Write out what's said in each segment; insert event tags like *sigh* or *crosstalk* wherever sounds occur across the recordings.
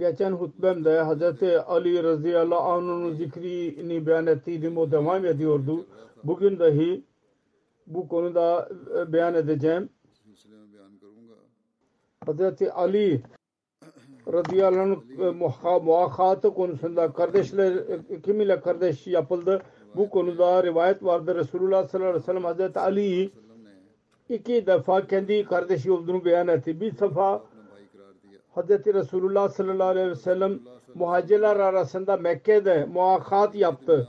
Geçen hutbemde Hz. Ali radıyallahu anh'ın zikrini beyan ettiydim. O devam ediyordu. Bugün dahi bu konuda beyan edeceğim. Hz. Ali radıyallahu anh muakatı konusunda kardeşler kimiyle kardeş yapıldı. Bu konuda rivayet vardır. Resulullah sallallahu aleyhi ve sellem Hz. Ali'yi iki defa kendi kardeşi olduğunu beyan etti. Bir defa Hz. Resulullah sallallahu aleyhi ve sellem muhacirler arasında Mekke'de muakat yaptı.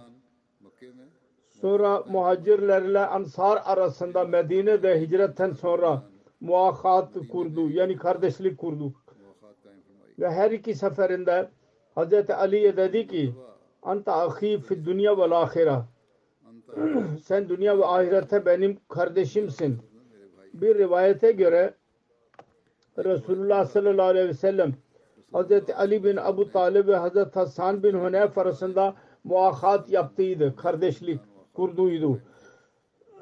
Sonra muhacirlerle ansar arasında Medine'de hicretten sonra muakat kurdu. Yani kardeşlik kurdu. Ve her iki seferinde Hz. Ali'ye dedi ki Anta ahi fi dünya ve ahira sen dünya ve ahirette benim kardeşimsin. Bir rivayete göre Resulullah sallallahu aleyhi ve sellem Hz. Ali bin Abu Talib ve Hz. Hasan bin Hunayf arasında muakat yaptıydı. Kardeşlik kurduydu.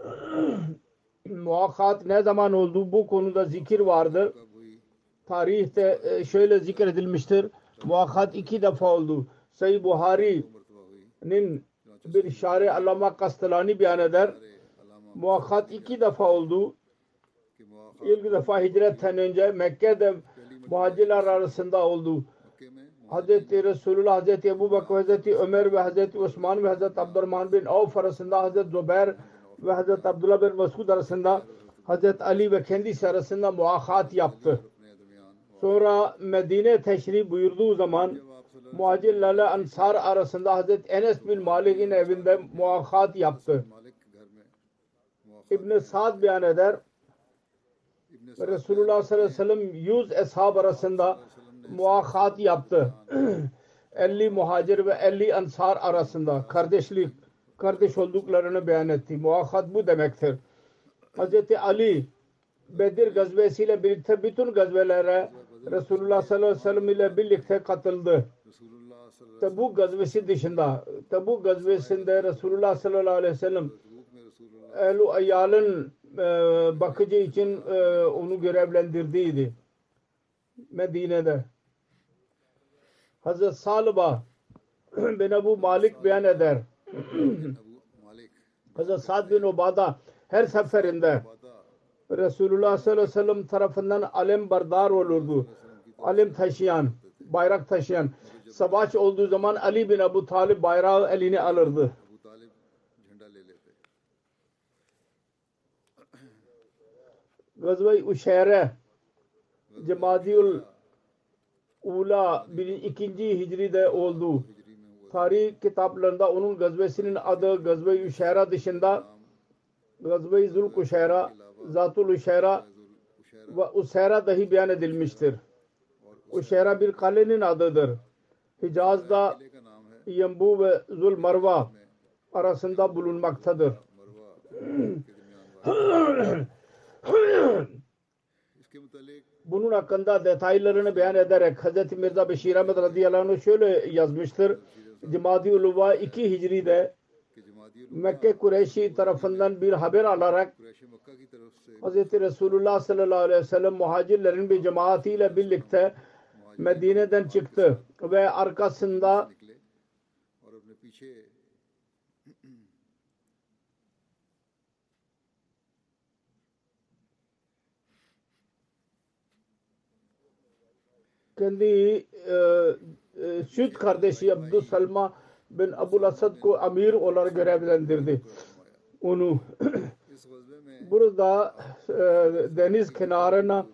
*clears throat* muakat ne zaman oldu? Bu konuda zikir vardır. Tarihte şöyle zikredilmiştir. Muakat iki defa oldu. Sayı Buhari'nin bir şari Allama Kastalani beyan eder. Muakat iki defa oldu. İlk defa hicretten önce Mekke'de muhacirler arasında oldu. Hz. Resulullah, Hz. Ebu Bakr, Hz. Ömer ve Hz. Osman ve Hz. Abdurrahman bin Avf arasında Hz. Zubair ve Hz. Abdullah bin Mesud arasında Hz. Ali ve kendisi arasında muakat yaptı. Sonra Medine teşrif buyurduğu zaman muhacirlerle ansar arasında Hz. Enes bin Malik'in evinde muakat yaptı. İbn Sa'd beyan eder. Resulullah sallallahu aleyhi ve sellem 100 ashab arasında muakat yaptı. *clears throat* 50 muhacir ve 50 ansar arasında kardeşlik, kardeş olduklarını beyan etti. Muakat bu demektir. Hz. Ali Bedir gazvesiyle birlikte bütün gazvelere Resulullah sallallahu aleyhi ve sellem ile birlikte katıldı. Tabuk gazvesi dışında Tabuk gazvesinde Resulullah sallallahu aleyhi ve sellem Ehlu Ayyal'ın bakıcı için onu görevlendirdiydi. Medine'de. Hazret Salba *clears throat* bin Ebu Malik beyan eder. *clears throat* Hazret Sa'd bin Ubada her seferinde Resulullah sallallahu aleyhi ve sellem tarafından alem bardar olurdu. Alem taşıyan, bayrak taşıyan. Savaş olduğu zaman Ali bin Ebu Talib bayrağı eline alırdı. Gazve-i Uşeyre Cemadiyul Ula ikinci Hicri'de oldu. Tarih kitaplarında onun gazvesinin adı Gazve-i Uşeyre dışında Gazve-i Zulkuşeyra, Zatul Uşeyra ve Useyra dahi beyan edilmiştir. Uşeyra bir kalenin adıdır. Hicaz'da Yambu ve Zulmarva arasında bulunmaktadır. Bunun hakkında detaylarını beyan ederek Hz. Mirza Beşir Ahmet radıyallahu anh şöyle yazmıştır. Cimadi Uluva 2 Hicri'de Mekke Kureyşi tarafından bir haber alarak Hz. Resulullah sallallahu aleyhi ve sellem muhacirlerin bir cemaatiyle birlikte Medine'den çıktı ve arkasında kendi e, e, süt kardeşi Abdüsselma bin Abul Asad ko amir olarak görevlendirdi. Onu *clears throat* burada e, deniz kenarına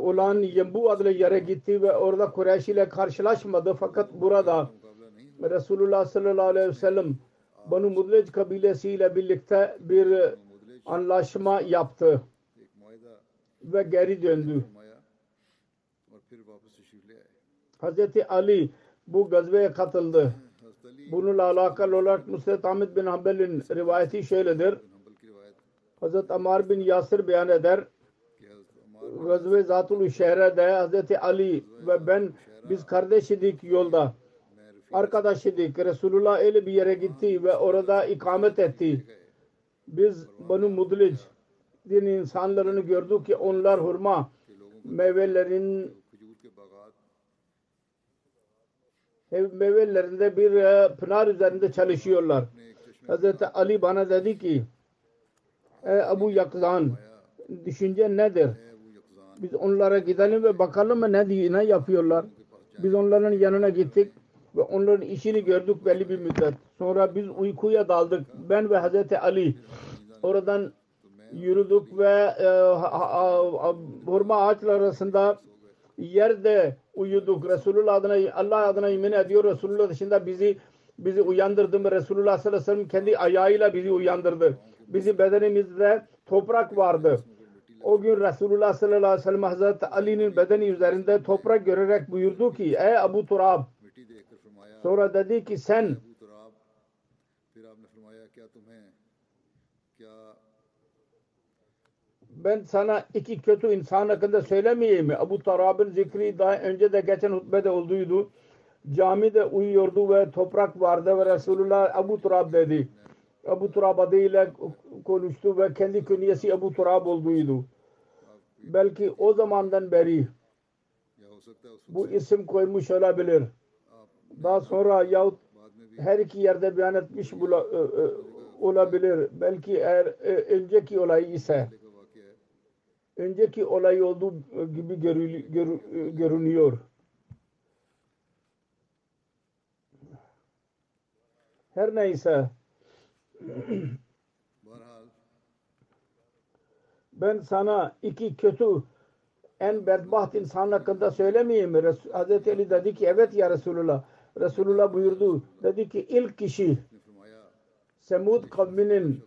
ulan Yembu adlı yere gitti ve orada Kureyş ile karşılaşmadı. Fakat burada Resulullah sallallahu aleyhi ve sellem Banu Mudlec kabilesiyle birlikte bir anlaşma yaptı ve geri döndü. Hazreti Ali bu gazveye katıldı. Bununla alakalı olarak Nusret Ahmet bin Hanbel'in rivayeti şöyledir. Hazreti Amar bin Yasir beyan eder. Gazve Zatulu şehrede Hazreti Ali ve ben biz kardeş idik yolda. Arkadaş idik. Resulullah öyle bir yere gitti ve orada ikamet etti. Biz Banu Mudlic din insanlarını gördük ki onlar hurma meyvelerin evlerinde bir e, pınar üzerinde çalışıyorlar. Hazreti Ali bana dedi ki e, Ebu Yakzan düşünce nedir? Biz onlara gidelim ve bakalım mı ne ne yapıyorlar. Biz onların yanına gittik ve onların işini gördük belli bir müddet. Sonra biz uykuya daldık. Ben ve Hazreti Ali oradan yürüdük ve e, hurma ağaçları arasında yerde uyuduk. Resulullah adına Allah adına yemin ediyor. Resulullah dışında bizi bizi uyandırdı mı? Resulullah sallallahu aleyhi ve sellem kendi ayağıyla bizi uyandırdı. Bizi bedenimizde toprak vardı. O gün Resulullah sallallahu aleyhi ve sellem Hazreti Ali'nin bedeni üzerinde toprak görerek buyurdu ki ey Abu Turab sonra dedi ki sen ben sana iki kötü insan hakkında söylemeyeyim mi? Abu Tarab'ın zikri daha önce de geçen hutbede olduydu. Camide uyuyordu ve toprak vardı ve Resulullah Abu Turab dedi. Abu Turab adıyla konuştu ve kendi künyesi Abu Turab olduydu. Belki o zamandan beri bu isim koymuş olabilir. Daha sonra yahut her iki yerde beyan etmiş olabilir. Belki eğer önceki olay ise önceki olay olduğu gibi görül, gör, e, görünüyor. Her neyse ben sana iki kötü en bedbaht insan hakkında söylemeyeyim mi? Hz. Ali dedi ki evet ya Resulullah. Resulullah buyurdu. Dedi ki ilk kişi Semud kavminin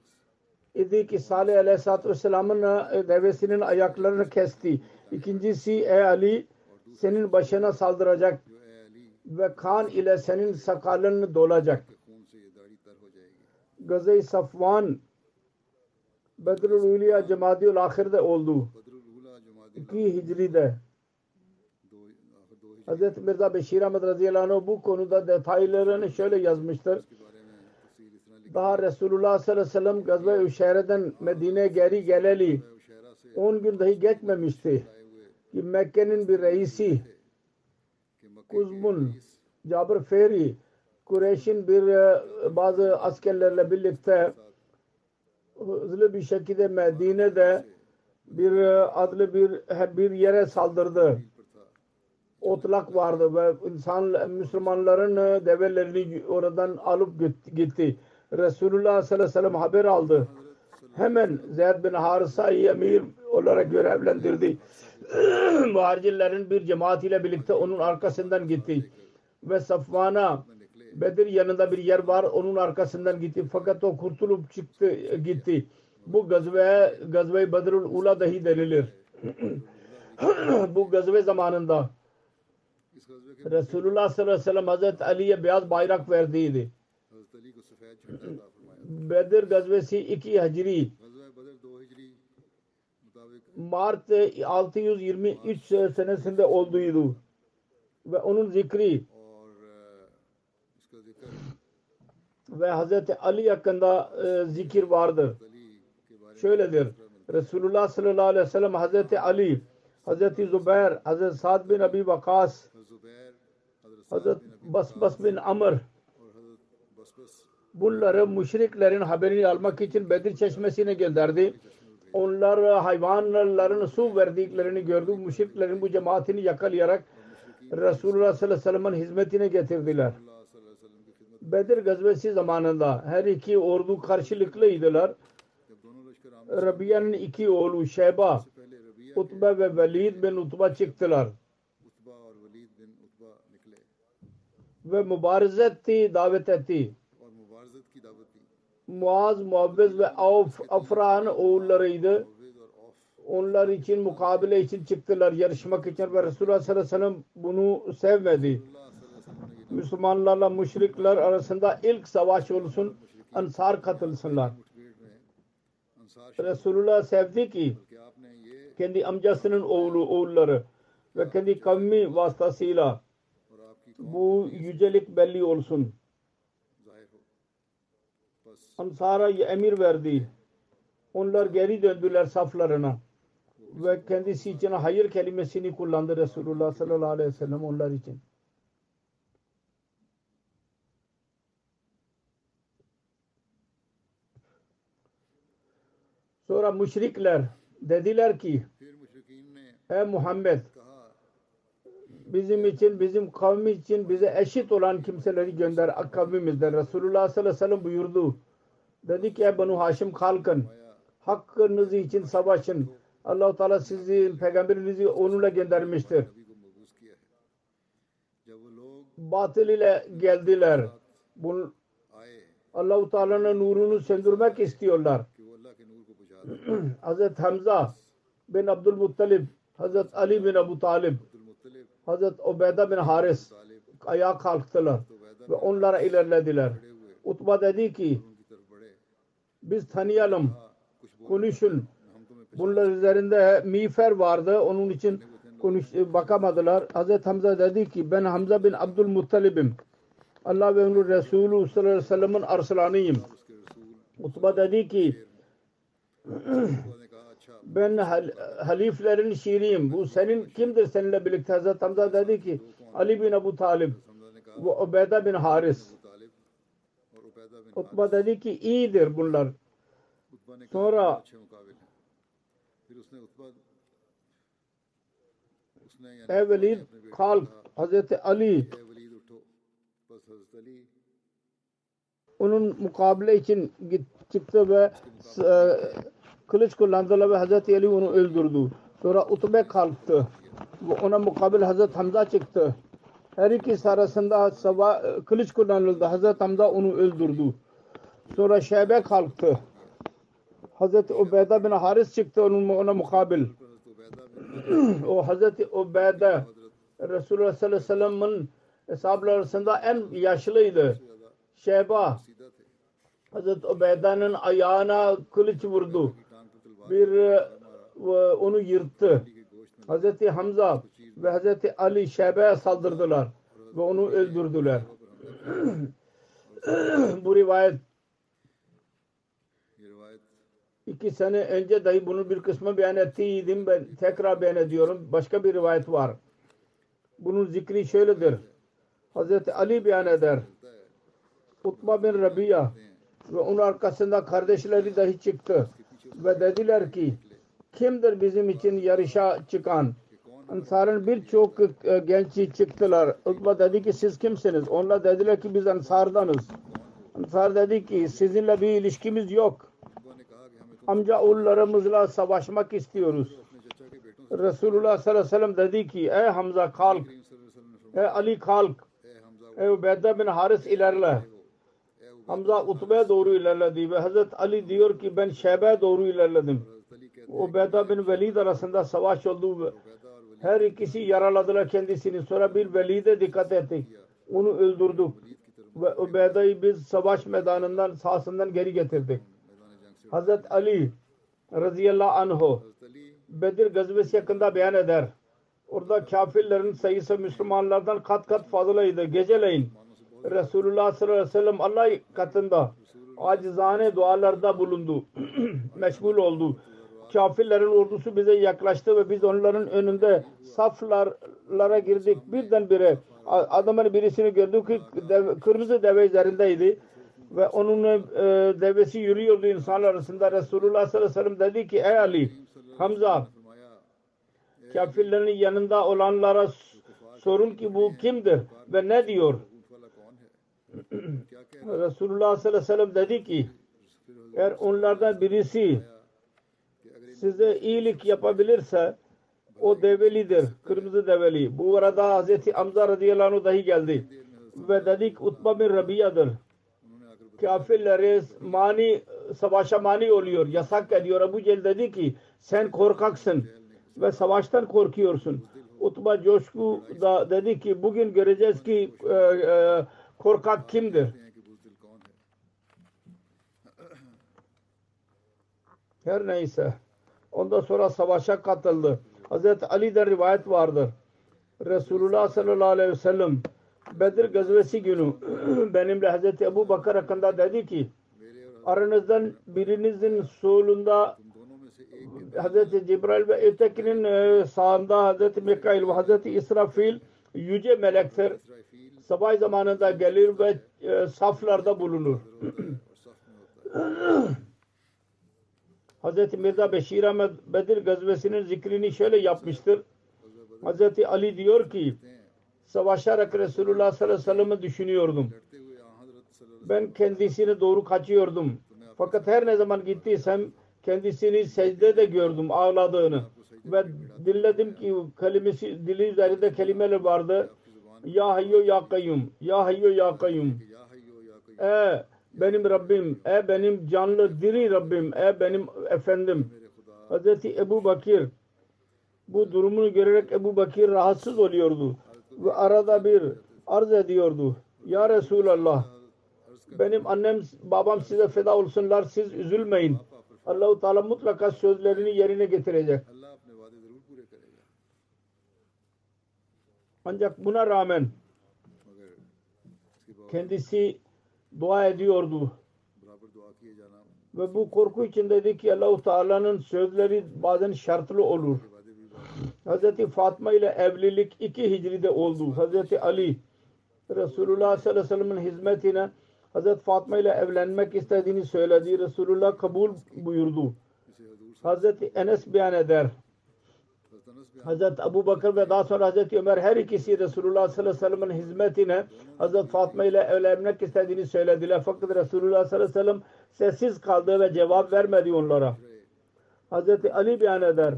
idi ki Salih Aleyhisselatü Vesselam'ın e, devesinin ayaklarını kesti. İkincisi ey Ali senin başına saldıracak ve kan ile senin sakalını dolacak. Gazey Safvan Bedrul Ulya Cemadiül Ahir'de oldu. 2 Hicri'de. Hz. Mirza Beşir Ahmet radıyallahu anh bu konuda detaylarını şöyle yazmıştır daha Resulullah sallallahu aleyhi ve sellem Gazve-i Şehre'den Medine'ye geri geleli 10 gün dahi geçmemişti ki Mekke'nin bir reisi Kuzbun Cabir Feri Kureyş'in bir e, bazı askerlerle birlikte hızlı bir şekilde Medine'de bir e, adlı bir bir yere saldırdı. Otlak vardı ve insan Müslümanların e, develerini oradan alıp gitti. Resulullah sallallahu aleyhi ve sellem haber aldı. Hemen Zeyd bin Harisa'yı emir olarak görevlendirdi. *clears throat* Muhacirlerin bir cemaatiyle birlikte onun arkasından gitti. Ve Safvan'a Bedir yanında bir yer var. Onun arkasından gitti. Fakat o kurtulup çıktı gitti. Bu gazve gazve Bedirul Ula dahi denilir. *clears throat* bu gazve zamanında Resulullah sallallahu aleyhi ve sellem Hazreti Ali'ye beyaz bayrak verdiydi. Bedir gazvesi 2 Hicri. Mart 623 senesinde olduydu ve onun zikri. Ve Hazreti Ali hakkında e, zikir vardı. Şöyledir. Resulullah sallallahu aleyhi ve sellem Hazreti Ali, Hazreti Zübeyir, Hazreti Sa'd bin Abi Vakas, Hazreti Bas Bas bin Amr, Bunları müşriklerin haberini almak için Bedir çeşmesine gönderdi. Onlar hayvanların su verdiklerini gördü. Müşriklerin bu cemaatini yakalayarak Resulullah sallallahu aleyhi ve sellem'in hizmetine getirdiler. Bedir gazvesi zamanında her iki ordu karşılıklıydılar. Rabia'nın iki oğlu Şeyba, Utbe ve Velid bin Utba çıktılar. Ve mübarezeti davet etti. Muaz, Muabbez ve Avf, Afra'nın oğullarıydı. Onlar için mukabele için çıktılar, yarışmak için ve Resulullah sallallahu aleyhi ve sellem bunu sevmedi. Müslümanlarla müşrikler arasında ilk savaş olsun, ansar katılsınlar. Resulullah sevdi ki kendi amcasının oğlu, oğulları ve kendi kavmi vasıtasıyla bu yücelik belli olsun. Hani Ansara emir verdi. Onlar geri döndüler saflarına ve kendisi için hayır kelimesini kullandı Resulullah sallallahu aleyhi ve sellem onlar için. Sonra müşrikler dediler ki Ey Muhammed bizim için, bizim kavmi için bize eşit olan kimseleri gönder kavmimizden. Resulullah sallallahu aleyhi ve sellem buyurdu Dedi ki ey Banu Haşim halkın hakkınız için savaşın. allah Teala sizi, peygamberinizi onunla göndermiştir. Batıl ile geldiler. Bun, allah Teala'nın nurunu söndürmek istiyorlar. *clears throat* Hazret Hamza bin Abdülmuttalib, Hazret Ali bin Abu Talib, Hazret Ubeyda bin Haris ayağa kalktılar ve onlara ilerlediler. Utba dedi ki biz tanıyalım, konuşun. Bunlar üzerinde miğfer vardı. Onun için konuş, bakamadılar. Hazreti Hamza dedi ki ben Hamza bin Abdülmuttalib'im. Allah ve onun Resulü sallallahu aleyhi ve sellem'in arslanıyım. Utba dedi ki *clears throat* ben hal, haliflerin şiiriyim. Bu senin kimdir seninle birlikte? Hazreti Hamza dedi ki Ali bin Abu Talib ve Ubeyda bin Haris. Utba dedi ki iyidir bunlar. Sonra Ey Velid Kalk Hazreti Ali onun mukabele için çıktı ve e, kılıç kullandılar ve Hazreti Ali onu öldürdü. Sonra Utbe kalktı. Ona mukabil Hazreti Hamza çıktı. Her ikisi arasında sava, e, kılıç kullanıldı. Hazreti Hamza onu öldürdü. Sonra Şebe kalktı. Hazreti Ubeyda bin Haris çıktı onun ona mukabil. *clears throat* o Hazreti Ubeyda Resulullah sallallahu aleyhi ve sellem'in eshabları arasında en yaşlıydı. Şeba Hazreti Ubeyda'nın ayağına kılıç vurdu. Bir e, onu yırttı. Hazreti Hamza ve Hazreti Ali Şebe'ye saldırdılar ve onu öldürdüler. *clears throat* Bu rivayet iki sene önce dahi bunun bir kısmı beyan ettiydim ben tekrar beyan ediyorum. Başka bir rivayet var. Bunun zikri şöyledir. Hazreti Ali beyan eder. Utba bin Rabia ve onun arkasında kardeşleri dahi çıktı ve dediler ki kimdir bizim için yarışa çıkan Ensar'ın birçok e, genci çıktılar. Utba dedi ki siz kimsiniz? Onlar dediler ki biz Ensar'danız. Ensar dedi ki sizinle bir ilişkimiz yok. Amca oğullarımızla savaşmak istiyoruz. Resulullah sallallahu aleyhi ve sellem dedi ki ey Hamza kalk, ey Ali kalk, ey Ubeyde bin Haris ilerle. Hamza Utbe'ye doğru ilerledi ve Hazret Ali diyor ki ben Şebe'ye doğru ilerledim. Ubeyde bin Velid arasında savaş oldu. Her ikisi yaraladılar kendisini. Sonra bir veli de dikkat etti. Onu öldürdük. Ve Ubeyda'yı biz savaş meydanından sahasından geri getirdik. Hazret Ali radıyallahu anhu Bedir gazvesi yakında beyan eder. Orada kafirlerin sayısı Müslümanlardan kat kat fazlaydı. Geceleyin Resulullah sallallahu aleyhi ve sellem Allah katında acizane dualarda bulundu. *clears throat* Meşgul oldu. Kafirlerin ordusu bize yaklaştı ve biz onların önünde saflara girdik. Birdenbire adamın birisini gördük ki dev, kırmızı deve üzerindeydi ve onun e, devesi yürüyordu insanlar arasında. Resulullah sallallahu aleyhi ve sellem dedi ki ey Ali Hamza kafirlerin yanında olanlara sorun ki bu kimdir ve ne diyor? *clears throat* Resulullah sallallahu aleyhi ve sellem dedi ki eğer onlardan birisi size iyilik yapabilirse o develidir. Kırmızı develi. Bu arada Hazreti Hamza radıyallahu anh dahi geldi. Ve dedik Utba bin Rabiya'dır. Kafirlere mani, savaşa mani oluyor. Yasak ediyor. Ebu Cehil dedi ki sen korkaksın ve savaştan korkuyorsun. Utba coşku da dedi ki bugün göreceğiz ki e, e, korkak kimdir? Her neyse. Ondan sonra savaşa katıldı. Hazreti Ali'den rivayet vardır. Resulullah sallallahu aleyhi ve sellem Bedir gazvesi günü *clears throat* benimle Hazreti Ebu Bakır hakkında dedi ki aranızdan birinizin solunda Hazreti Cibrail ve ötekinin e, sağında Hazreti Mikail ve Hazreti İsrafil yüce melektir. Sabah zamanında gelir ve e, saflarda bulunur. *clears throat* Hazreti Mirza Beşir Ahmet Bedir gazvesinin zikrini şöyle yapmıştır. Hazreti Ali diyor ki savaşarak Resulullah sallallahu aleyhi ve sellem'i düşünüyordum. Ben kendisini doğru kaçıyordum. Fakat her ne zaman gittiysem kendisini secdede gördüm ağladığını. Ve dinledim ki kelimesi dili üzerinde kelimeler vardı. Ya hayyo ya kayyum. Ya hayyo ya kayyum. Ey benim Rabbim, ey benim canlı diri Rabbim, ey benim efendim. Hazreti Ebu Bakir bu durumunu görerek Ebu Bakir rahatsız oluyordu. Ve arada bir arz ediyordu. Ya Resulallah benim annem babam size feda olsunlar siz üzülmeyin. Allahu Teala mutlaka sözlerini yerine getirecek. Ancak buna rağmen kendisi dua ediyordu. Ve bu korku içindeydi ki Allahu Teala'nın sözleri bazen şartlı olur. Hazreti Fatma ile evlilik iki hicride oldu. Hazreti Ali Resulullah sallallahu aleyhi ve sellem'in hizmetine Hazreti Fatma ile evlenmek istediğini söyledi. Resulullah kabul buyurdu. Hazreti Enes beyan eder. Hazreti Abu Bakır ve daha sonra Hazreti Ömer her ikisi Resulullah sallallahu aleyhi ve sellem'in hizmetine Hazreti Fatma ile evlenmek istediğini söylediler. Fakat Resulullah sallallahu aleyhi ve sellem sessiz kaldı ve cevap vermedi onlara. Hazreti Ali beyan eder.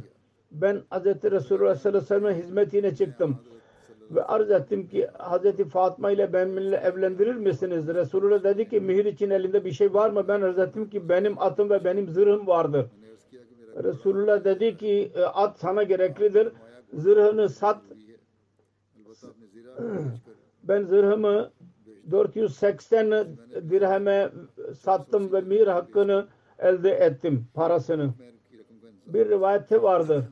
Ben Hazreti Resulullah sallallahu aleyhi ve sellem'in hizmetine çıktım. Ve arz ettim ki Hazreti Fatma ile benimle evlendirir misiniz? Resulullah dedi ki mihir için elinde bir şey var mı? Ben arz ettim ki benim atım ve benim zırhım vardır. Resulullah dedi ki at sana gereklidir. Zırhını sat. Ben zırhımı 480 dirheme sattım ve mir hakkını elde ettim parasını. Bir rivayeti vardır.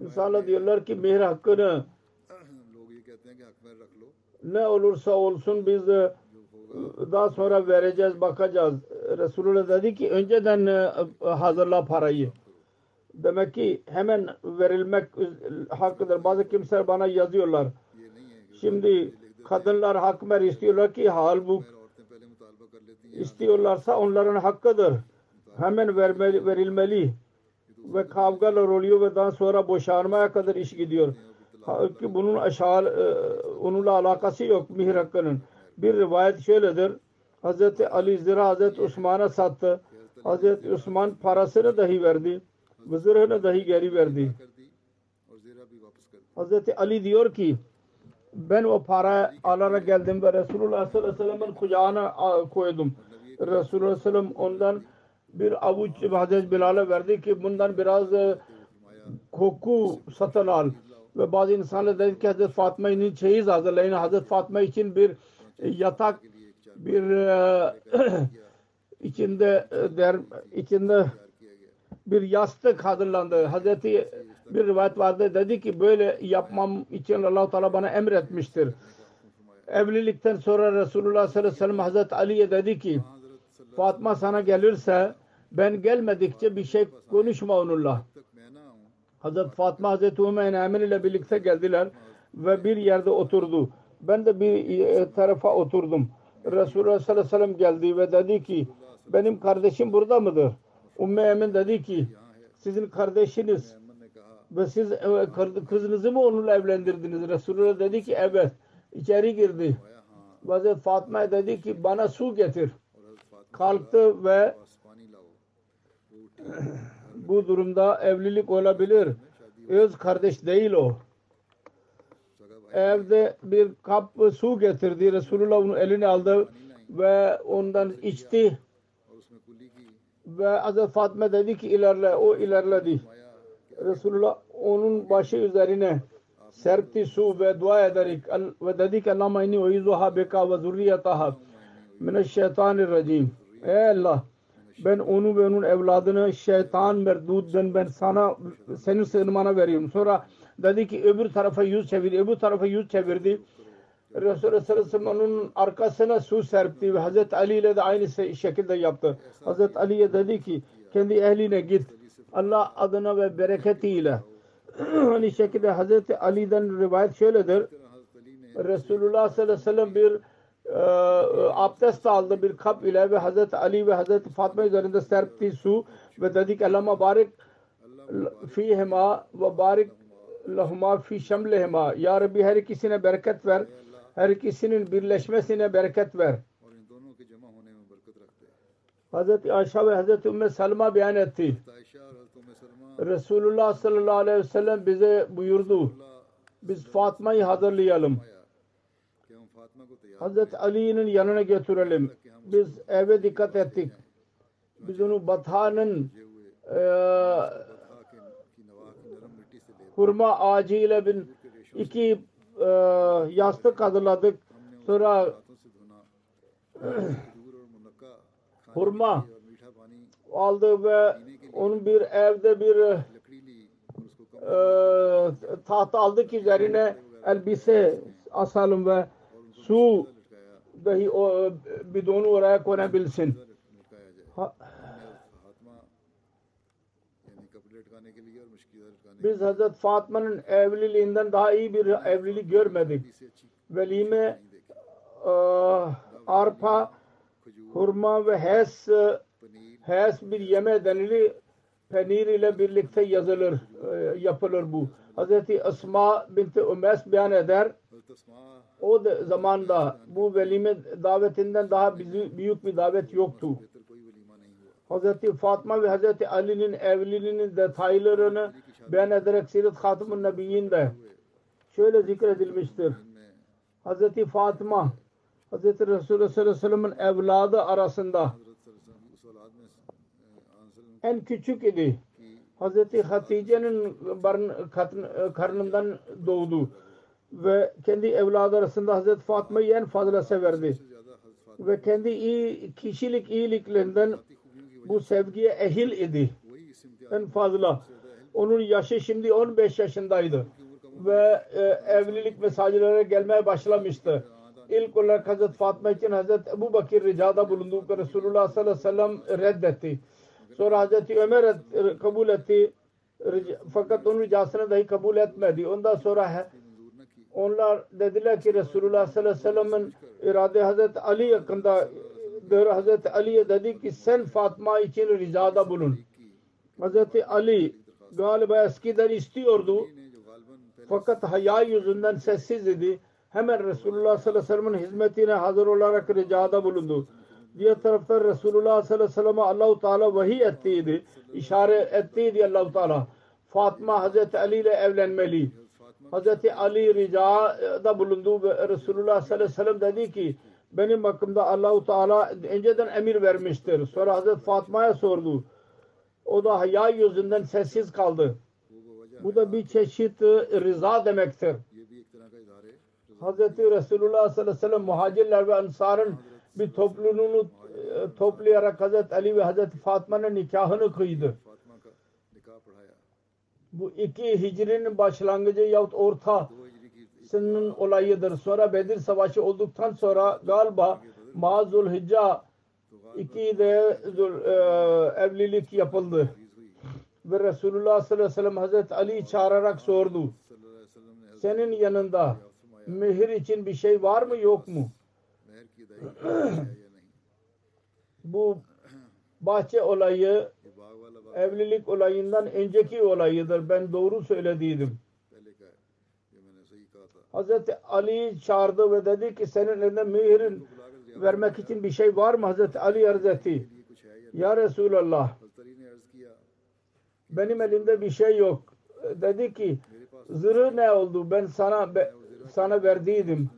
İnsanlar diyorlar ki mihir hakkını ne olursa olsun biz daha sonra vereceğiz bakacağız. Resulullah dedi ki önceden hazırla parayı. Demek ki hemen verilmek hakkıdır. Bazı kimseler bana yazıyorlar. Şimdi kadınlar hak ver istiyorlar ki halbuki istiyorlarsa onların hakkıdır. Hemen vermeli, verilmeli ve kavgalar oluyor ve daha sonra boşanmaya kadar iş gidiyor. Halbuki bunun aşağı e, onunla alakası yok mihir hakkının. Bir rivayet şöyledir. Hazreti Ali zira Hazreti Osman'a sattı. Hazreti Osman parasını dahi verdi. Vızırını dahi geri verdi. Hazreti Ali diyor ki ben o para alarak geldim ve Resulullah sallallahu aleyhi ve sellem'in kucağına koydum. Resulullah sallallahu aleyhi ve sellem ondan bir avuç Hazreti Bilal'e verdi ki bundan biraz e, koku satın al. Ve bazı insanlar dedi ki Hazreti Fatma'nın çeyiz hazırlayın. Hazreti Fatma için bir e, yatak bir e, *clears throat* içinde e, der içinde bir yastık hazırlandı. Hazreti bir rivayet vardı dedi ki böyle yapmam için Allah-u Teala bana emretmiştir. Evlilikten sonra Resulullah sallallahu aleyhi ve sellem Hazreti Ali'ye dedi ki Fatma sana gelirse ben gelmedikçe bir şey konuşma onunla. Hazreti Fatma Hazreti Hümeyne Emin ile birlikte geldiler ve bir yerde oturdu. Ben de bir e, tarafa oturdum. Resulullah sallallahu aleyhi ve sellem geldi ve dedi ki benim kardeşim burada mıdır? Ümmü Emin dedi ki sizin kardeşiniz ve siz e, kızınızı mı onunla evlendirdiniz? Resulullah dedi ki evet. İçeri girdi. Hazreti Fatma dedi ki bana su getir. Kalktı ve *clears throat* bu durumda evlilik olabilir. Öz kardeş değil o evde bir kap su getirdi. Resulullah onu eline aldı ve ondan içti. Ve Hz. Fatma dedi ki ilerle. O ilerledi. Resulullah onun başı üzerine serpti su ve dua ederek ve dedi ki Allah'ım inni uizuha beka ve zurriyetaha mineşşeytanirracim. Ey Allah ben onu ve onun evladını şeytan merdudden ben sana senin sığınmana veriyorum. Sonra Dedi ki öbür tarafa yüz çevirdi. Öbür tarafa yüz çevirdi. Resulü sallallahu onun arkasına su serpti ve Hazreti Ali ile de aynı şey- şekilde yaptı. Hazreti Ali'ye dedi ki kendi ehline git. Allah adına ve bereketiyle *clears throat* aynı şekilde Hazreti Ali'den rivayet şöyledir. Resulullah sallallahu aleyhi ve sellem bir e, abdest aldı bir kap ile ve Hazreti Ali ve Hazreti Fatma üzerinde serpti su ve dedi ki Allah mübarek fihima ve barik lahuma fi şemlehima. Ya Rabbi her ikisine bereket ver. Her ikisinin birleşmesine bereket ver. Hz. Ayşe ve Hz. Ümmü Selma beyan etti. Resulullah sallallahu aleyhi ve sellem bize buyurdu. Biz Fatma'yı hazırlayalım. Hz. Ali'nin yanına götürelim. Biz eve dikkat ettik. Biz onu Batha'nın hurma ağacıyla bir iki e, yastık hazırladık. Sonra *clears throat* hurma aldı ve onun bir evde bir e, tahta aldı ki üzerine elbise asalım ve su dahi o, bidonu oraya konabilsin. biz Hazreti Fatma'nın evliliğinden daha iyi bir evlilik görmedik. Velime uh, arpa, hurma ve hes hes bir yeme denili penir ile birlikte yazılır, e, yapılır bu. Hazreti Asma binti Umes beyan eder. O da zamanda bu velime davetinden daha büyük bir davet yoktu. Hazreti Fatma ve Hazreti Ali'nin evliliğinin detaylarını ben ederek Sirat Hatımun Nebiyyin'de şöyle zikredilmiştir. Hz. Fatıma Hz. Resulü sallallahu aleyhi ve sellem'in evladı arasında en küçük idi. Hz. Hatice'nin karnından doğdu ve kendi evladı arasında Hz. Fatma'yı en fazla severdi. Ve kendi iyi kişilik iyiliklerinden bu sevgiye ehil idi. En fazla. Onun yaşı şimdi 15 yaşındaydı ve e, evlilik mesajlara gelmeye başlamıştı. İlk olarak Hazreti Fatma için Hazreti Ebu Bakir ricada bulundu ki Resulullah sallallahu aleyhi ve sellem reddetti. Sonra Hazreti Ömer et, e, kabul etti. Fakat onun ricasını dahi kabul etmedi. Ondan sonra onlar dediler ki Resulullah sallallahu aleyhi ve sellem'in irade Hazreti Ali hakkında e, Hazreti Ali'ye dedi ki sen Fatma için ricada bulun. Hazreti Ali galiba eskiden istiyordu. Fakat haya yüzünden sessiz idi. Hemen Resulullah sallallahu aleyhi ve sellem'in hizmetine hazır olarak ricada bulundu. Diğer tarafta Resulullah sallallahu aleyhi ve sellem'e Allah-u Teala vahiy ettiydi. İşare ettiydi Allah-u Teala. Fatma Hazreti Ali ile evlenmeli. Hazreti Ali ricada bulundu ve Resulullah sallallahu aleyhi ve sellem dedi ki benim hakkımda Allah-u Teala önceden emir vermiştir. Sonra Hazreti Fatma'ya sordu. O da haya yüzünden sessiz kaldı. Bu da bir çeşit e, rıza demektir. Hz. Resulullah sallallahu aleyhi ve sellem muhacirler ve ansarın bir topluluğunu e, toplayarak Hz. Ali ve Hz. Fatma'nın nikahını kıydı. Bu iki hicrinin başlangıcı yahut ortasının olayıdır. Sonra Bedir Savaşı olduktan sonra galiba Mazul Hicca İki de e, evlilik yapıldı. Ve Resulullah sallallahu aleyhi ve sellem Hazreti Ali çağırarak sordu. Senin yanında mehir için bir şey var mı yok mu? Bu bahçe olayı evlilik olayından önceki olayıdır. Ben doğru söylediydim. Hazreti Ali çağırdı ve dedi ki senin elinde mühirin vermek için bir şey var mı? Hazreti Ali arz etti. Ya Resulallah benim elimde bir şey yok. Dedi ki zırhı ne oldu? Ben sana sana verdiydim.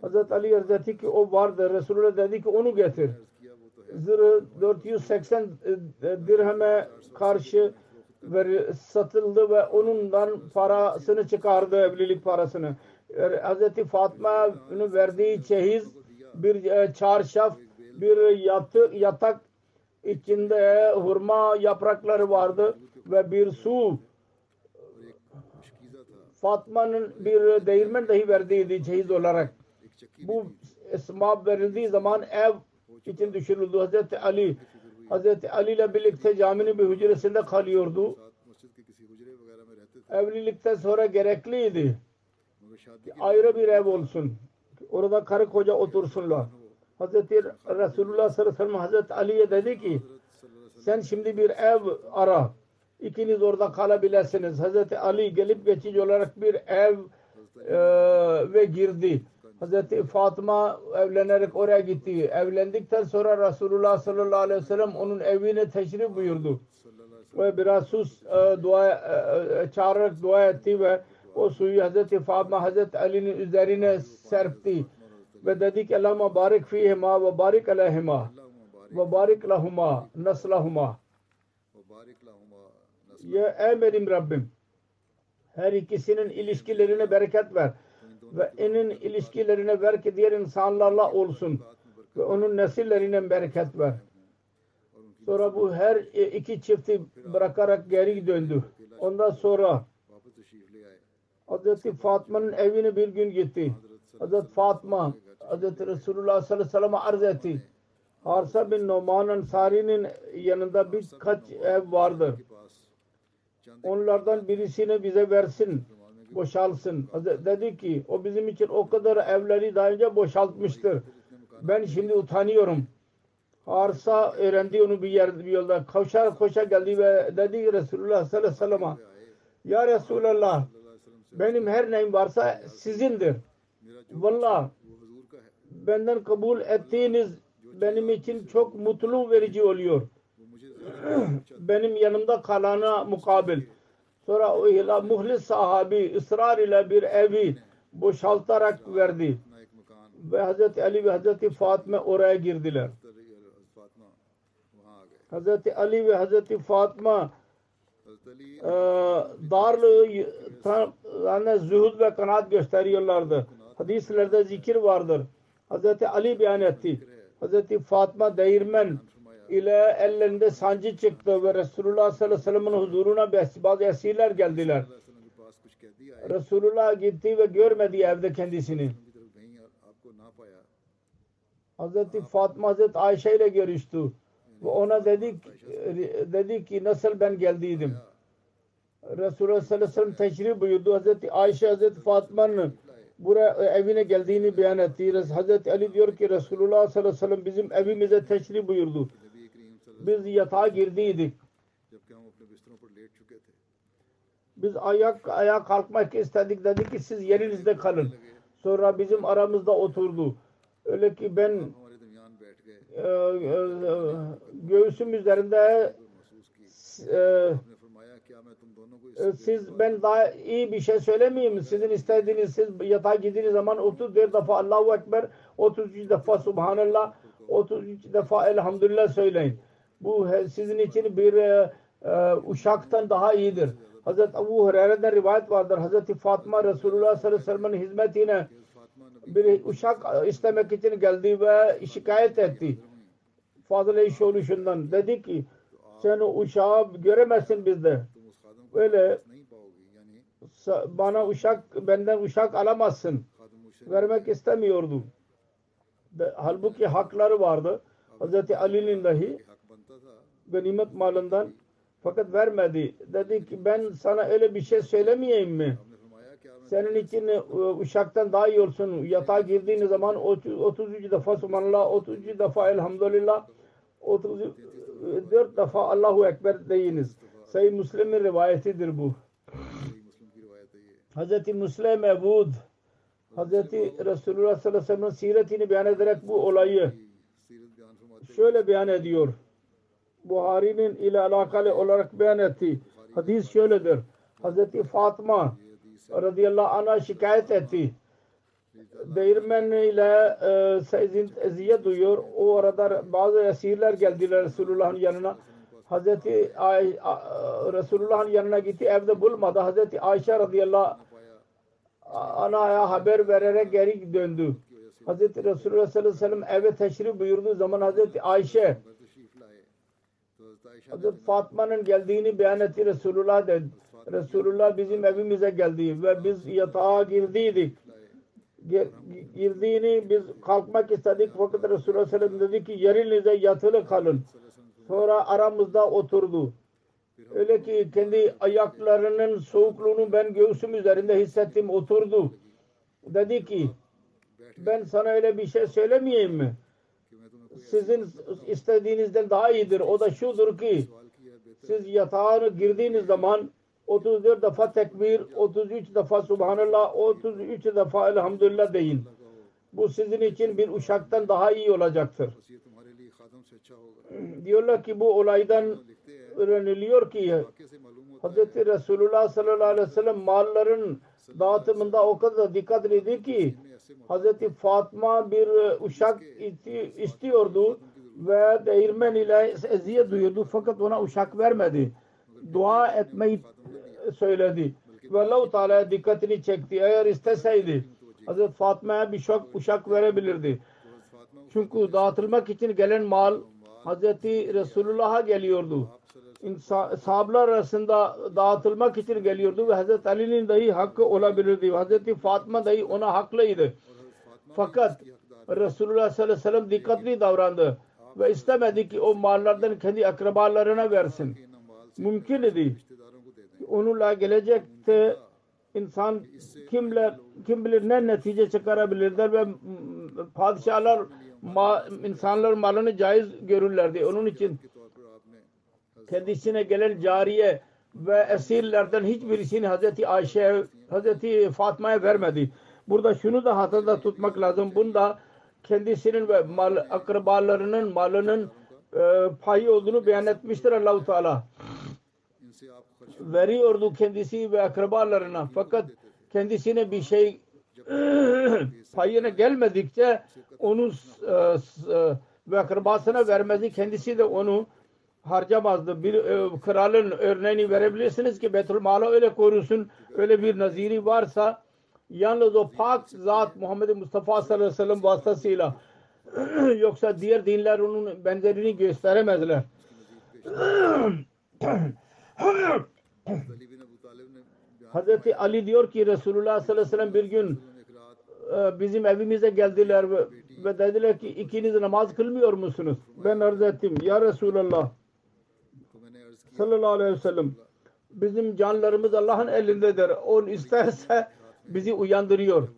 Hazreti Ali arz etti ki o vardı. Resulullah dedi ki onu getir. Zırhı 480 e, dirheme karşı satıldı ve onundan parasını çıkardı evlilik parasını. Er, Hz. Fatma'nın verdiği çeyiz bir e, çarşaf, bir yatık, yatak içinde hurma yaprakları vardı ve bir su Fatma'nın bir değirmen dahi verdiydi şehit olarak. Bu esmab verildiği zaman ev için düşürüldü. Hazreti Ali Hazreti Ali ile birlikte caminin bir hücresinde kalıyordu. Evlilikten sonra gerekliydi. Ayrı bir ev olsun. Orada karı koca otursunlar. Hazreti Resulullah sallallahu aleyhi ve sellem Hazreti Ali'ye dedi ki sen şimdi bir ev ara. İkiniz orada kalabilirsiniz. Hazreti Ali gelip geçici olarak bir ev e, ve girdi. Hazreti Fatıma evlenerek oraya gitti. Evlendikten sonra Resulullah sallallahu aleyhi ve sellem onun evine teşrif buyurdu. Ve biraz sus e, dua e, e çağırarak dua etti ve o suyu Hazreti Fatma Hazreti Ali'nin üzerine serpti ve dedi ki Allah mübarek fihima ve barik aleyhima ve barik lahuma naslahuma ya ey benim Rabbim her ikisinin ilişkilerine bereket ver ve inin ilişkilerine ver ki diğer insanlarla olsun ve onun nesillerine bereket ver. Sonra bu her iki çifti bırakarak geri döndü. Ondan sonra Hazreti Fatma'nın evine bir gün gitti. Hazreti Fatma Hazreti Resulullah sallallahu aleyhi ve sellem'e arz etti. Harsa bin Noman Ansari'nin yanında birkaç ev vardı. Onlardan birisini bize versin, boşalsın. Dedi ki o bizim için o kadar evleri daha önce boşaltmıştır. Ben şimdi utanıyorum. Harsa öğrendi onu bir yerde bir yolda. Koşar koşa geldi ve dedi ki Resulullah sallallahu aleyhi ve sellem'e Ya Resulallah benim her neyim varsa sizindir. Valla benden kabul ettiğiniz benim için çok mutlu verici oluyor. *clears throat* benim yanımda kalana mukabil. Sonra o muhlis sahabi ısrar ile bir evi boşaltarak verdi. Ve Hazreti Ali ve Hazreti Fatma oraya girdiler. Hazreti Ali ve Hazreti Fatma e, darlığı yani zühud ve kanaat gösteriyorlardı. Hadislerde zikir vardır. Hz. Ali beyan etti. Hz. Fatma Değirmen ile ellerinde sancı çıktı ve Resulullah sallallahu aleyhi ve sellem'in huzuruna bazı esirler geldiler. Resulullah gitti ve görmedi evde kendisini. Hz. Fatma Hz. Ayşe ile görüştü ona dedik dedi ki nasıl ben geldiydim. Resulullah sallallahu aleyhi ve sellem teşrif buyurdu. Hazreti Ayşe Hazreti Fatma'nın buraya e, evine geldiğini beyan etti. Hazreti Ali diyor ki Resulullah sallallahu aleyhi ve sellem bizim evimize teşrif buyurdu. Biz yatağa girdiydik. Biz ayak ayağa kalkmak istedik. Dedi ki siz yerinizde kalın. Sonra bizim aramızda oturdu. Öyle ki ben e, e, Gülsüm üzerinde e, e, siz ben daha iyi bir şey söylemeyeyim. Sizin istediğiniz siz yatağa gittiğiniz zaman 34 defa Allahu Ekber 33 defa Subhanallah 33 defa Elhamdülillah söyleyin. Bu sizin için bir e, uşaktan daha iyidir. Hazreti Abu Hureyre'den rivayet vardır. Hazreti Fatma Resulullah sallallahu aleyhi ve sellem'in hizmetine bir uşak istemek için geldi ve şikayet etti. Fazıl Eşi oluşundan dedi ki sen uşağı göremezsin bizde. Öyle bana uşak benden uşak alamazsın. Vermek istemiyordu. Halbuki hakları vardı. Hz. Ali'nin dahi ganimet malından fakat vermedi. Dedi ki ben sana öyle bir şey söylemeyeyim mi? Senin için e, uşaktan daha iyi olsun. Yatağa girdiğin zaman 33 defa subhanallah, 33 defa elhamdülillah 34 e, defa Allahu Ekber deyiniz. Sayı Müslim'in rivayetidir bu. Hz. Müslim Ebud Hz. Resulullah sallallahu aleyhi ve sellem'in siretini beyan ederek bu olayı şöyle beyan ediyor. Buhari'nin ile alakalı olarak beyan etti. Hadis şöyledir. Hz. Fatıma radıyallahu anh'a şikayet etti değirmeniyle e, sezint, eziyet duyuyor. O arada bazı esirler geldiler Resulullah'ın yanına. Hazreti Ay Resulullah'ın yanına gitti evde bulmadı. Hazreti Ayşe radıyallahu anaya haber vererek geri döndü. Hazreti Resulullah sallallahu aleyhi ve sellem eve teşrif buyurduğu zaman Hazreti Ayşe Hazreti Fatma'nın geldiğini beyan etti Resulullah dedi. Resulullah bizim evimize geldi ve biz yatağa girdiydik girdiğini biz kalkmak istedik. Fakat Resulullah Sellem dedi ki yerinize yatılı kalın. Sonra aramızda oturdu. Öyle ki kendi ayaklarının soğukluğunu ben göğsüm üzerinde hissettim. Oturdu. Dedi ki ben sana öyle bir şey söylemeyeyim mi? Sizin istediğinizden daha iyidir. O da şudur ki siz yatağına girdiğiniz zaman 31 defa tekbir, 33 defa subhanallah, 33 defa elhamdülillah deyin. Bu sizin için bir uşaktan daha iyi olacaktır. Hmm, Diyorlar ki bu olaydan öğreniliyor ki Hz. Resulullah sallallahu aleyhi ve sellem malların dağıtımında o kadar dikkatliydi ki Hz. Fatma bir uşak istiyordu ve değirmen ile eziyet duyuyordu fakat ona uşak vermedi dua etmeyi söyledi. Ve Allah-u Teala dikkatini çekti. Eğer isteseydi Hazreti Fatma'ya bir şok, uşak verebilirdi. Çünkü dağıtılmak için gelen mal Hazreti Resulullah'a geliyordu. İnsan, arasında dağıtılmak için geliyordu ve Hazreti Ali'nin dahi hakkı olabilirdi. Hazreti Fatma dahi ona haklıydı. Fakat Resulullah sallallahu aleyhi ve sellem dikkatli davrandı ve istemedi ki o mallardan kendi akrabalarına versin mümkün idi. Onunla gelecekte insan kimler kim bilir ne netice çıkarabilirler ve padişahlar ma, insanlar malını caiz görürlerdi. Onun için kendisine gelen cariye ve esirlerden hiçbirisini Hazreti Ayşe, Hazreti Fatma'ya vermedi. Burada şunu da hatırda tutmak lazım. Bunda kendisinin ve mal, akrabalarının malının e, payı olduğunu beyan etmiştir Allahu Teala veriyordu kendisi ve akrabalarına fakat kendisine bir şey *clears throat* payına gelmedikçe onu e, e, ve akrabasına vermezdi. Kendisi de onu harcamazdı. Bir e, kralın örneğini verebilirsiniz ki betül Beytülmal'a öyle korusun. Öyle bir naziri varsa yalnız o pak zat Muhammed Mustafa sallallahu aleyhi ve sellem vasıtasıyla *clears throat* yoksa diğer dinler onun benzerini gösteremezler. *clears throat* Hazreti Ali diyor ki Resulullah sallallahu aleyhi ve sellem bir gün e, bizim evimize geldiler ve, ve dediler ki ikiniz namaz kılmıyor musunuz? Ben arz ettim. Ya Resulallah sallallahu aleyhi ve sellem bizim canlarımız Allah'ın elindedir. O isterse bizi uyandırıyor.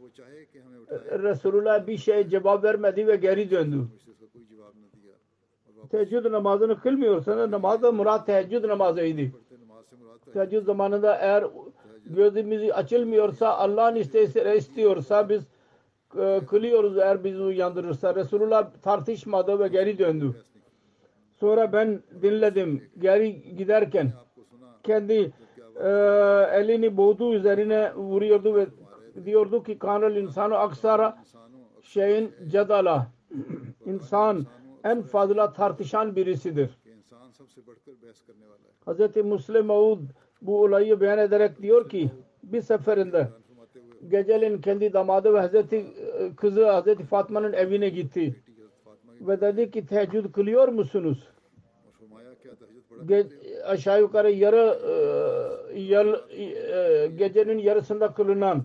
E, Resulullah bir şey cevap vermedi ve geri döndü. Teheccüd namazını kılmıyorsanız namazda murat teheccüd namazıydı tercih zamanında eğer gözümüz açılmıyorsa Allah'ın isteği istiyorsa biz e, kılıyoruz eğer bizi uyandırırsa. Resulullah tartışmadı ve geri döndü. Sonra ben dinledim. Geri giderken kendi e, elini boğdu üzerine vuruyordu ve diyordu ki kanal insanı aksara şeyin cedala *clears throat* insan en fazla tartışan birisidir. Hz. Muslim Maud bu olayı beyan ederek diyor ki bir seferinde geceleyin kendi damadı ve Hazreti e, kızı Hazreti Fatma'nın evine gitti. Ve dedi ki teheccüd kılıyor musunuz? Ge aşağı yukarı yarı e, yar, e, gecenin yarısında kılınan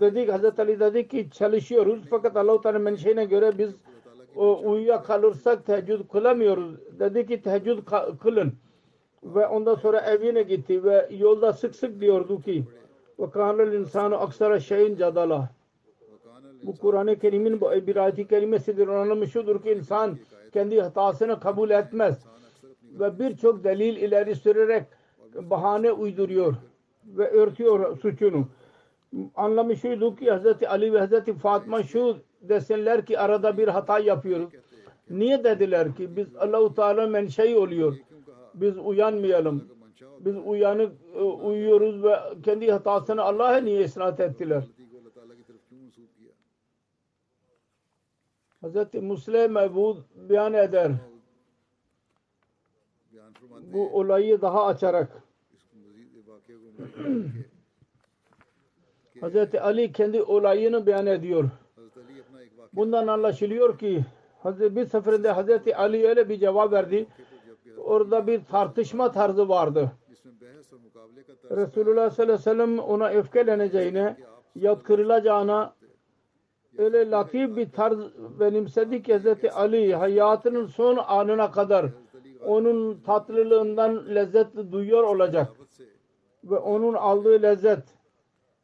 dedik Hazreti Ali dedi ki çalışıyoruz fakat Allah-u Teala menşeine göre biz o, kalırsak teheccüd kılamıyoruz. Dedi ki teheccüd kılın. Ve ondan sonra evine gitti ve yolda sık sık diyordu ki ve kânel insanı aksara şeyin cadala. Bu Kur'an-ı Kerim'in bir ayet-i kerimesidir. Anlamı şudur ki insan kendi hatasını kabul etmez ve birçok delil ileri sürerek bahane uyduruyor ve örtüyor suçunu. Anlamı şuydu ki Hz. Ali ve Hz. Fatıma şu desinler ki arada bir hata yapıyoruz. Niye dediler ki biz Allahu Teala menşei oluyor. Biz uyanmayalım. Biz uyanık e, uyuyoruz ve kendi hatasını Allah'a niye isnat ettiler? Hz. Musleh Mevud beyan eder. Bu olayı daha açarak *clears throat* Hz. Ali kendi olayını beyan ediyor. Bundan anlaşılıyor ki bir seferinde Hazreti Ali öyle bir cevap verdi. Orada bir tartışma tarzı vardı. Resulullah sallallahu aleyhi ve sellem ona öfkeleneceğine, yatkırılacağına öyle latif bir tarz benimsedi ki Hazreti Ali hayatının son anına kadar onun tatlılığından lezzet duyuyor olacak. Ve onun aldığı lezzet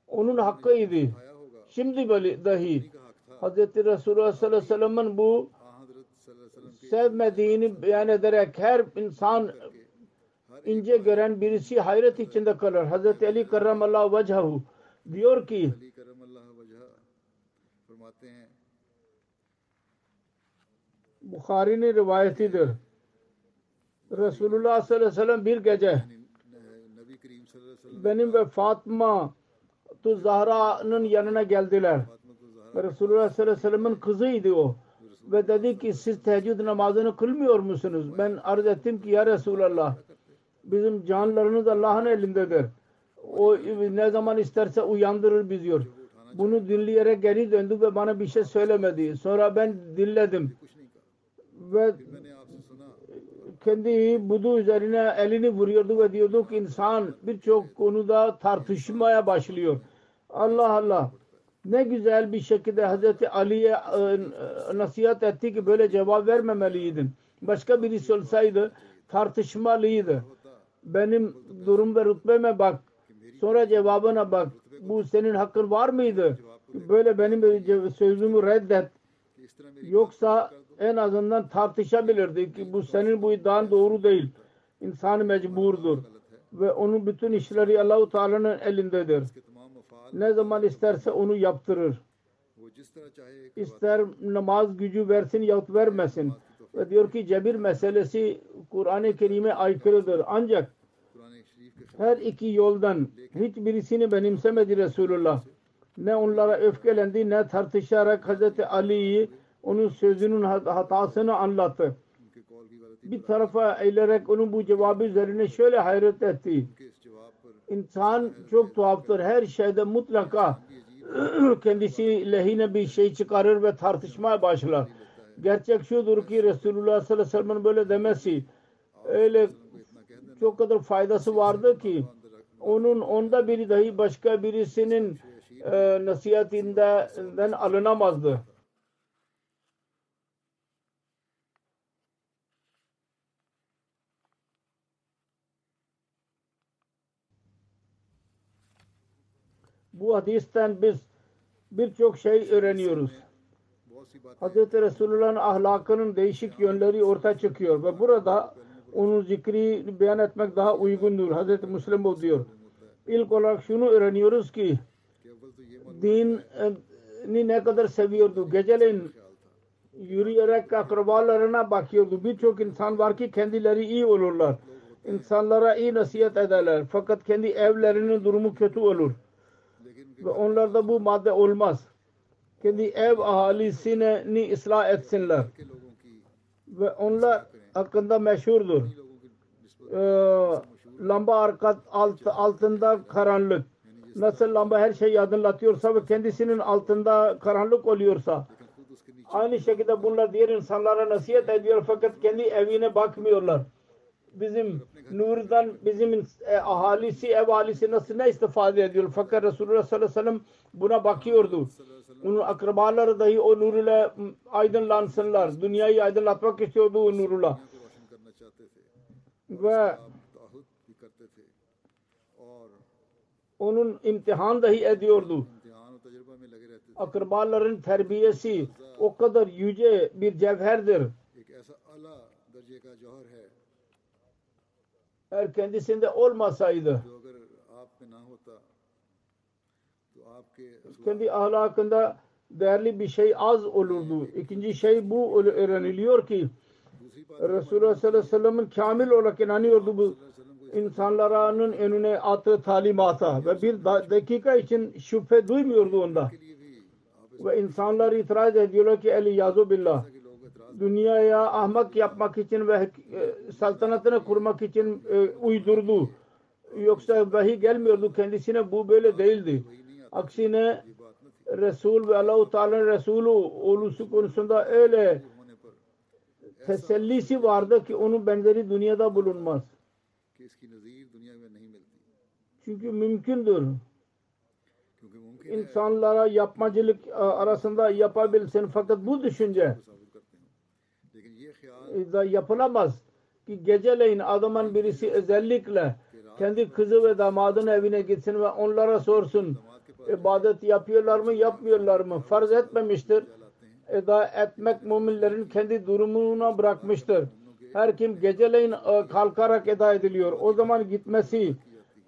onun hakkıydı. Şimdi böyle dahi Hazreti Resulullah sallallahu aleyhi ve sellem'in bu sevmediğini beyan ederek her insan ince gören birisi hayret içinde kalır. Hazreti Ali Karramallahu Vechahu diyor ki Bukhari'nin rivayetidir. Resulullah sallallahu aleyhi ve sellem bir gece benim ve Fatma Tu Zahra'nın yanına geldiler. Ve Resulullah sallallahu aleyhi ve kızıydı o. Ve dedi ki siz teheccüd namazını kılmıyor musunuz? Ben arz ettim ki ya Resulallah bizim canlarımız Allah'ın elindedir. O ne zaman isterse uyandırır biz diyor. Bunu dinleyerek geri döndü ve bana bir şey söylemedi. Sonra ben dinledim. Ve kendi budu üzerine elini vuruyordu ve diyorduk insan birçok konuda tartışmaya başlıyor. Allah Allah ne güzel bir şekilde Hazreti Ali'ye e, nasihat etti ki böyle cevap vermemeliydin. Başka birisi olsaydı tartışmalıydı. Benim durum ve rütbeme bak. Sonra cevabına bak. Bu senin hakkın var mıydı? Böyle benim sözümü reddet. Yoksa en azından tartışabilirdi ki bu senin bu iddian doğru değil. İnsan mecburdur. Ve onun bütün işleri Allahu Teala'nın elindedir ne zaman isterse onu yaptırır. İster namaz gücü versin yahut vermesin. Ve diyor ki cebir meselesi Kur'an-ı Kerim'e aykırıdır. Ancak her iki yoldan hiçbirisini benimsemedi Resulullah. Ne onlara öfkelendi ne tartışarak Hz. Ali'yi onun sözünün hatasını anlattı. Bir tarafa eğilerek onun bu cevabı üzerine şöyle hayret etti. İnsan çok tuhaftır. Her şeyde mutlaka *clears throat* kendisi lehine bir şey çıkarır ve tartışmaya başlar. Gerçek şudur ki Resulullah sallallahu aleyhi ve sellem'in böyle demesi öyle çok kadar faydası vardı ki onun onda biri dahi başka birisinin e, nasihatinden alınamazdı. Bu hadisten biz birçok şey öğreniyoruz. Hz. Resulullah'ın ahlakının değişik yönleri ortaya çıkıyor ve burada onun zikri beyan etmek daha uygundur. Hz. Müslim bu diyor. İlk olarak şunu öğreniyoruz ki dini e, ne kadar seviyordu. Geceleyin yürüyerek akrabalarına bakıyordu. Birçok insan var ki kendileri iyi olurlar. İnsanlara iyi nasihat ederler. Fakat kendi evlerinin durumu kötü olur. Ve onlarda bu madde olmaz. Kendi ev ahalisini ni ıslah etsinler. Ve onlar hakkında meşhurdur. Ee, lamba arkat alt, altında karanlık. Nasıl lamba her şeyi aydınlatıyorsa ve kendisinin altında karanlık oluyorsa aynı şekilde bunlar diğer insanlara nasihat ediyor fakat kendi evine bakmıyorlar bizim nurdan bizim e, ahalisi, ev ahalisi nasıl ne istifade ediyor? Fakat Resulullah sallallahu aleyhi ve sellem buna bakıyordu. Onun akrabaları dahi o nur ile aydınlansınlar. Dünyayı aydınlatmak istiyordu o nurla. Ve onun imtihan dahi ediyordu. Akrabaların terbiyesi o kadar yüce bir cevherdir. Eğer kendisinde olmasaydı kendi ahlakında değerli bir şey az olurdu. İkinci şey bu öğreniliyor ki Resulullah sallallahu aleyhi ve sellem'in kamil olarak inanıyordu bu insanların önüne attığı talimata. Ve bir dakika için şüphe duymuyordu onda. Ve insanlar itiraz ediyorlar ki eli yazu billah dünyaya ahmak yapmak için ve e, saltanatını kurmak için e, uydurdu. Yoksa vahiy gelmiyordu kendisine bu böyle değildi. Aksine Resul ve Allah-u Teala'nın Resulü oluşu konusunda öyle tesellisi vardı ki onun benzeri dünyada bulunmaz. Çünkü mümkündür. İnsanlara yapmacılık e, arasında yapabilsin fakat bu düşünce da yapılamaz. Ki geceleyin adamın birisi özellikle kendi kızı ve damadın evine gitsin ve onlara sorsun ibadet yapıyorlar mı yapmıyorlar mı? Farz etmemiştir. Eda etmek müminlerin kendi durumuna bırakmıştır. Her kim geceleyin e, kalkarak eda ediliyor. O zaman gitmesi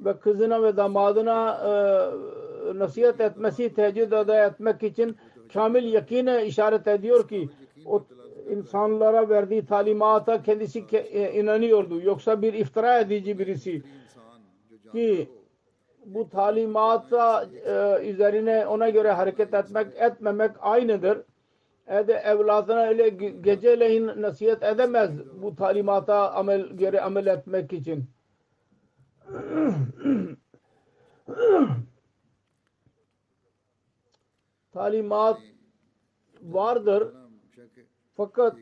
ve kızına ve damadına e, nasihat etmesi teheccüd eda etmek için kamil yakine işaret ediyor ki o insanlara verdiği talimata kendisi e, inanıyordu. Yoksa bir iftira edici birisi ki bu talimata e, üzerine ona göre hareket etmek etmemek aynıdır. Ede evladına öyle geceleyin nasihat edemez bu talimata amel göre amel etmek için. *clears throat* talimat vardır fakat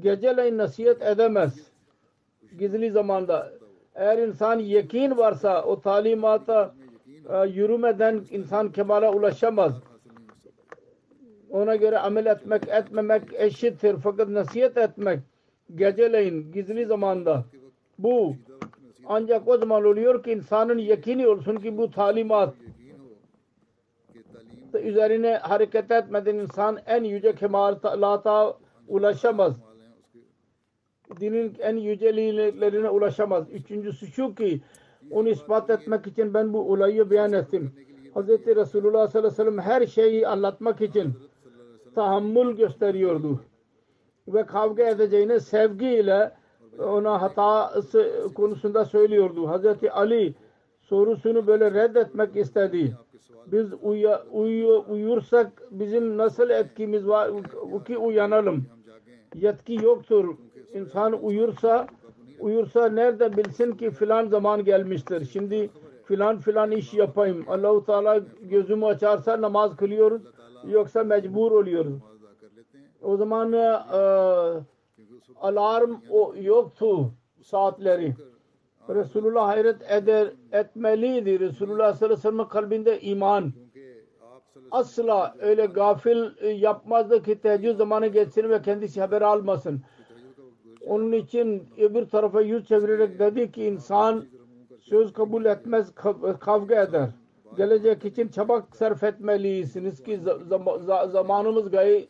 geceleyin nasihat edemez. Gizli zamanda. Eğer insan yakin varsa o talimata e, yürümeden insan kemale ulaşamaz. Ona göre amel etmek etmemek eşittir. Fakat nasihat etmek geceleyin gizli zamanda bu ancak o zaman oluyor ki insanın yakini olsun ki bu talimat üzerine hareket etmeden insan en yüce kemalata ulaşamaz. Dinin en yücelilerine ulaşamaz. Üçüncüsü şu ki onu ispat etmek için ben bu olayı beyan ettim. Hz. Resulullah sallallahu aleyhi ve sellem her şeyi anlatmak için tahammül gösteriyordu. Ve kavga edeceğine sevgiyle ona hatası konusunda söylüyordu. Hz. Ali sorusunu böyle reddetmek istedi biz uya, uyuyor, uyursak bizim nasıl etkimiz var ki uyanalım. Yetki yoktur. İnsan uyursa uyursa nerede bilsin ki filan zaman gelmiştir. Şimdi filan filan iş yapayım. Allahu Teala gözümü açarsa namaz kılıyoruz. Yoksa mecbur oluyoruz. O zaman e, alarm o, yoktu saatleri. Resulullah hayret eder, etmeliydi. Resulullah sallallahu aleyhi ve sellem'in kalbinde iman asla öyle gafil e, yapmazdı ki teheccüd zamanı geçsin ve kendisi haber almasın. Onun için öbür tarafa yüz çevirerek dedi ki insan söz kabul etmez e, kavga eder. Gelecek için çaba sarf etmeliyiz ki zamanımız gayet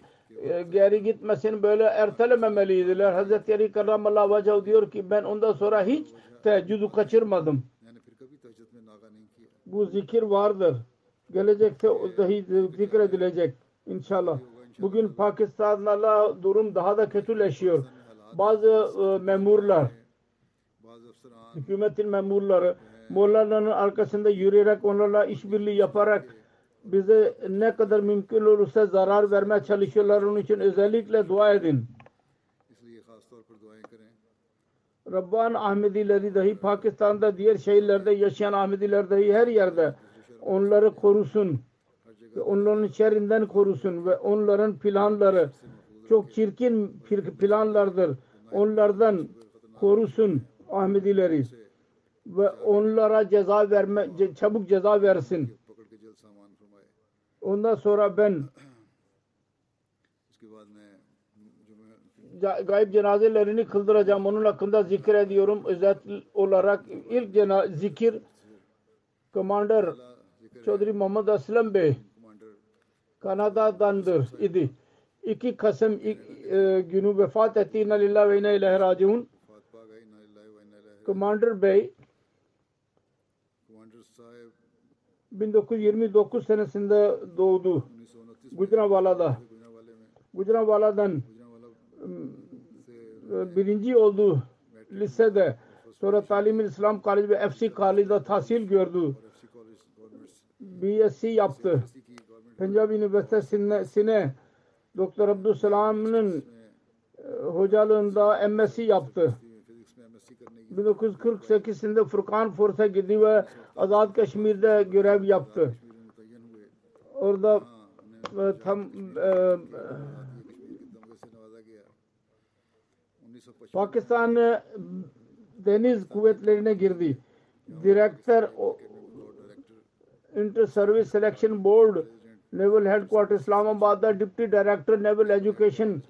geri gitmesini böyle ertelememeliyidiler. Hazreti Ali Karramallahu Vecev diyor ki ben ondan sonra hiç teheccüdü kaçırmadım. Bu zikir vardır. Gelecekte o dahi zikredilecek inşallah. Bugün Pakistan'la durum daha da kötüleşiyor. Bazı e, memurlar, hükümetin memurları, Mollaların arkasında yürüyerek onlarla işbirliği yaparak bize ne kadar mümkün olursa zarar vermeye çalışıyorlar. Onun için özellikle dua edin. Rabban Ahmedileri dahi Pakistan'da diğer şehirlerde yaşayan Ahmediler dahi her yerde onları korusun ve onların şerrinden korusun ve onların planları çok çirkin planlardır. Onlardan korusun Ahmedileri ve onlara ceza verme çabuk ceza versin. Ondan sonra ben gayb cenazelerini kıldıracağım. Onun hakkında zikir ediyorum. Özet olarak ilk cena zikir Commander Çodri Muhammed Aslam Bey Kanada'dandır idi. İki Kasım ik, e, günü vefat etti. İnna lillahi ve inna ilahi raciun. Commander Bey 1929 senesinde doğdu. Gujranwala'da. Gujranwala'dan ee, birinci oldu lisede. Sonra talim İslam Koleji ve FC Kolej'de tahsil gördü. BSc yaptı. Punjab Üniversitesi'ne sine Doktor Abdüselam'ın e, hocalığında MSc yaptı. 1948'inde Furkan Forsa gitti ve Azad Kaşmir'de görev yaptı. Orada e, tam e, Pakistan Deniz Kuvvetlerine girdi. Direktör Inter Service Selection Board Naval Headquarters İslamabad'da Deputy Director Naval Education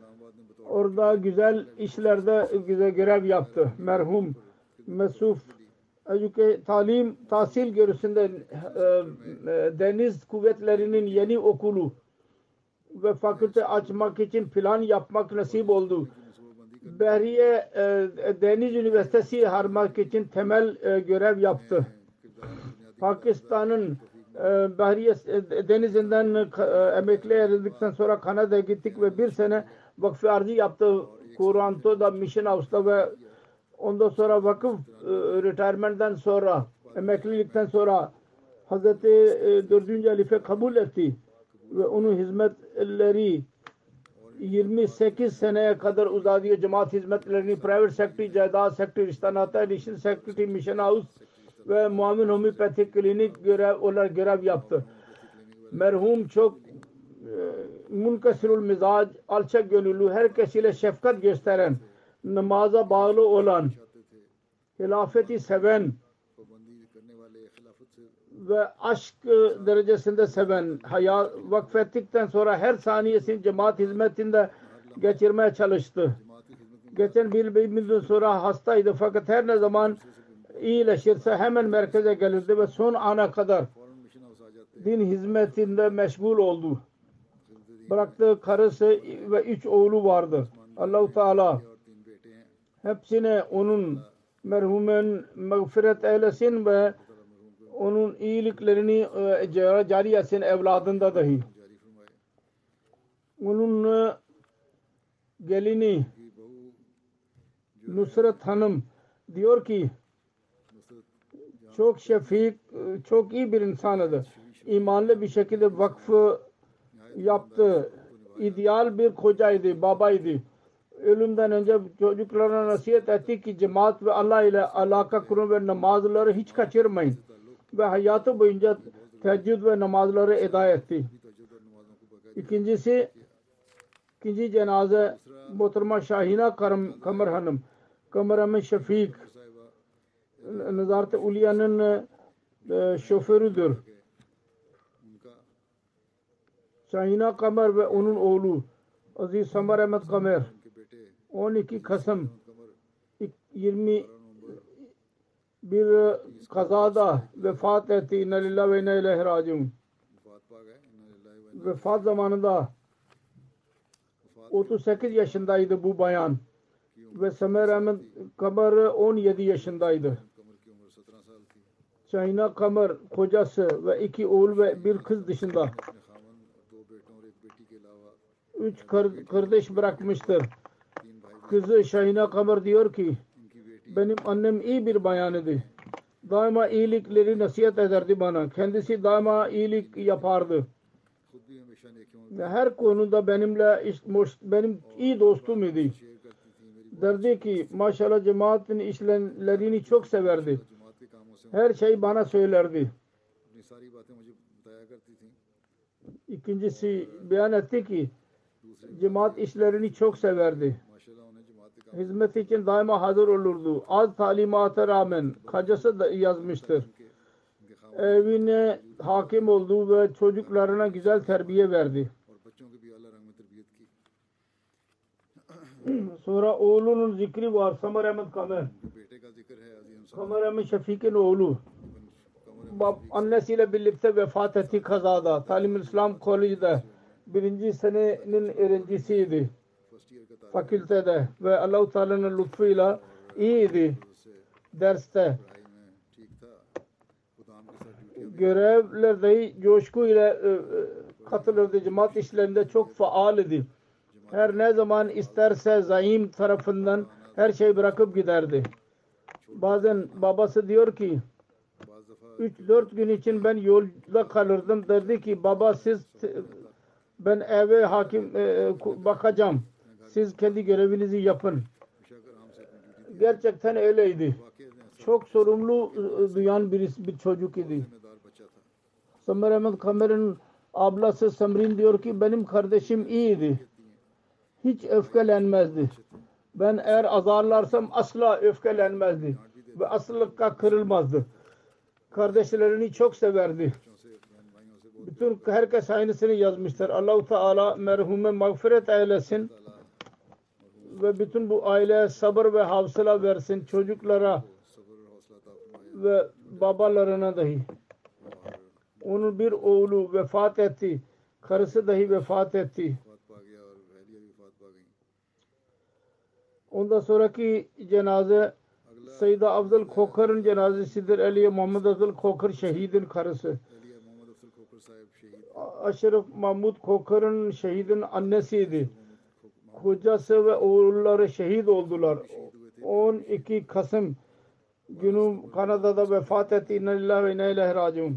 orada güzel işlerde güzel görev yaptı. Merhum Mesuf Eduke, talim, tahsil görüsünde e, e deniz kuvvetlerinin yeni okulu ve fakülte açmak için plan yapmak nasip oldu. Behriye e, Deniz Üniversitesi harmak için temel e, görev yaptı. Pakistan'ın e, Bahriye e, denizinden e, emekli ayrıldıktan sonra Kanada'ya gittik ve bir sene vakfı arzı yaptı. Kuranto'da Mission House'da ve ondan sonra vakıf e, retirement'ten sonra emeklilikten sonra Hazreti e, 4. Halife kabul etti ve onun hizmetleri 28 seneye kadar uzadı. Cemaat hizmetlerini private secretary, Ceyda secretary, İstanata addition secretary, mission house ve muamin homeopathic klinik görev olarak görev yaptı. Merhum çok e, munkasirul mizac, alçak gönüllü, herkesiyle şefkat gösteren, namaza bağlı olan, hilafeti seven ve aşk e, derecesinde seven, haya, vakfettikten sonra her saniyesini cemaat hizmetinde geçirmeye çalıştı. Geçen bir, bir müddün sonra hastaydı fakat her ne zaman iyileşirse hemen merkeze gelirdi ve son ana kadar din hizmetinde meşgul oldu. Bıraktığı karısı ve üç oğlu vardı. Allahu Teala hepsine onun merhumen mağfiret eylesin ve onun iyiliklerini e, cari etsin evladında dahi. Onun e, gelini Nusret Hanım diyor ki çok şefik, e, çok iyi bir insanıdır. İmanlı bir şekilde vakfı yaptı. İdeal bir kocaydı, babaydı. Ölümden önce çocuklara nasihat etti ki cemaat ve Allah ile alaka kurun ve namazları hiç kaçırmayın ve hayatı boyunca teheccüd ve namazları eda etti. İkincisi ikinci cenaze Muhterema Şahina Karam, Kamer Hanım Kamerame Şefik Nezaret Ulya'nın e, şoförüdür. Şahina Kamer ve onun oğlu Aziz Samar Ahmet Kamer 12 Kasım 20 bir e, kazada vefat etti. İnna lillahi ve inna ileyhi raciun. Vefat zamanında 38 yaşındaydı bu bayan. Ve Semer Ahmet Kamar 17 yaşındaydı. Şahina Kamar kocası ve iki oğul ve bir kız dışında üç kardeş bırakmıştır. Kızı Şahina Kamar diyor ki benim annem iyi bir bayan idi. Daima iyilikleri nasihat ederdi bana. Kendisi daima iyilik yapardı. Ve her konuda benimle benim iyi dostum idi. Derdi ki maşallah cemaatin işlerini çok severdi. Her şey bana söylerdi. İkincisi beyan etti ki cemaat işlerini çok severdi hizmet için daima hazır olurdu. Az talimata rağmen kocası da yazmıştır. Evine hakim oldu ve çocuklarına güzel terbiye verdi. *clears throat* Sonra oğlunun zikri var. Samar Ahmet Kamer. Kamer Ahmet Şefik'in oğlu. Bab, annesiyle birlikte vefat etti kazada. Talim İslam Koleji'de birinci senenin öğrencisiydi fakültede ve Allahu Teala'nın lütfuyla iyiydi derste. Görevlerde coşkuyla e, e, katılırdı. Cemaat işlerinde çok faal idi. Her ne zaman isterse zaim tarafından her şey bırakıp giderdi. Bazen babası diyor ki 3-4 gün için ben yolda kalırdım. Derdi ki baba siz ben eve hakim e, bakacağım siz kendi görevinizi yapın. Gerçekten öyleydi. Çok sorumlu e, duyan birisi bir çocuk idi. Samer Ahmet Kamer'in ablası Samrin diyor ki benim kardeşim iyiydi. Hiç öfkelenmezdi. Ben eğer azarlarsam asla öfkelenmezdi. Ve asıllıkka kırılmazdı. Kardeşlerini çok severdi. Bütün herkes aynısını yazmışlar. Allahu Teala merhume mağfiret eylesin ve bütün bu aileye sabır ve havsala versin çocuklara ve babalarına dahi. Onun bir oğlu vefat etti. Karısı dahi vefat etti. Ondan sonraki cenaze Sayıda Abdül Kokar'ın cenazesidir. Ali Muhammed Abdül Kokar şehidin karısı. Aşırı Mahmud Kokar'ın şehidin annesiydi kocası ve oğulları şehit oldular. 12 Kasım günü Kanada'da vefat etti. İnna lillahi ve inna ilahi raciun.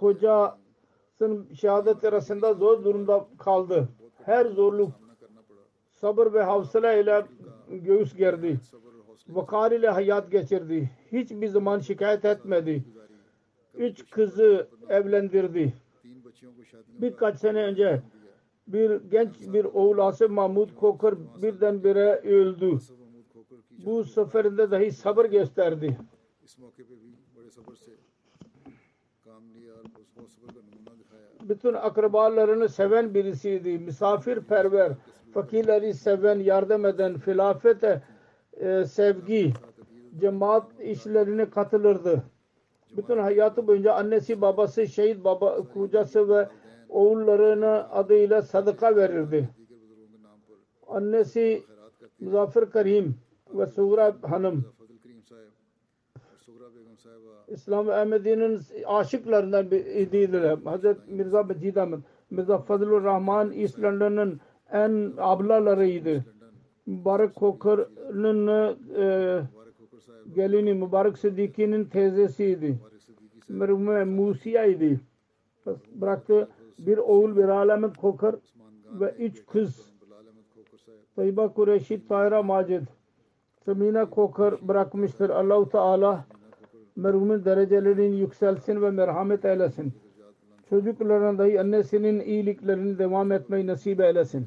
Kocasının şehadet arasında zor durumda kaldı. Her zorluk sabır ve havsala ile göğüs gerdi. Vakar ile hayat geçirdi. Hiçbir zaman şikayet etmedi. Üç kızı evlendirdi. Birkaç sene önce bir genç bir oğul Mahmud Kokur birdenbire öldü. Bu seferinde dahi sabır gösterdi. Bütün akrabalarını seven birisiydi. Misafirperver, fakirleri seven, yardım eden, filafete e, sevgi, cemaat işlerine katılırdı. Bütün hayatı boyunca annesi, babası, şehit baba, kocası ve oğullarına adıyla sadaka verirdi. Annesi Muzaffer Karim ve Suğra Hanım İslam Ahmedi'nin aşıklarından biriydiler. Hazret Mirza Mecid Ahmet, Mirza Fazlur Rahman East London'ın en ablalarıydı. Mübarek Koker'ın e, gelini Mübarek Siddiki'nin teyzesiydi. Merhume Musiya'ydı. Bıraktı bir oğul bir alamet kokar ve üç kız Tayyiba Kureyşi Tahira Macid Semina Kokar bırakmıştır. Allahu Teala merhumun derecelerini yükselsin ve merhamet eylesin. Çocuklarına dahi annesinin iyiliklerini devam etmeyi nasip eylesin.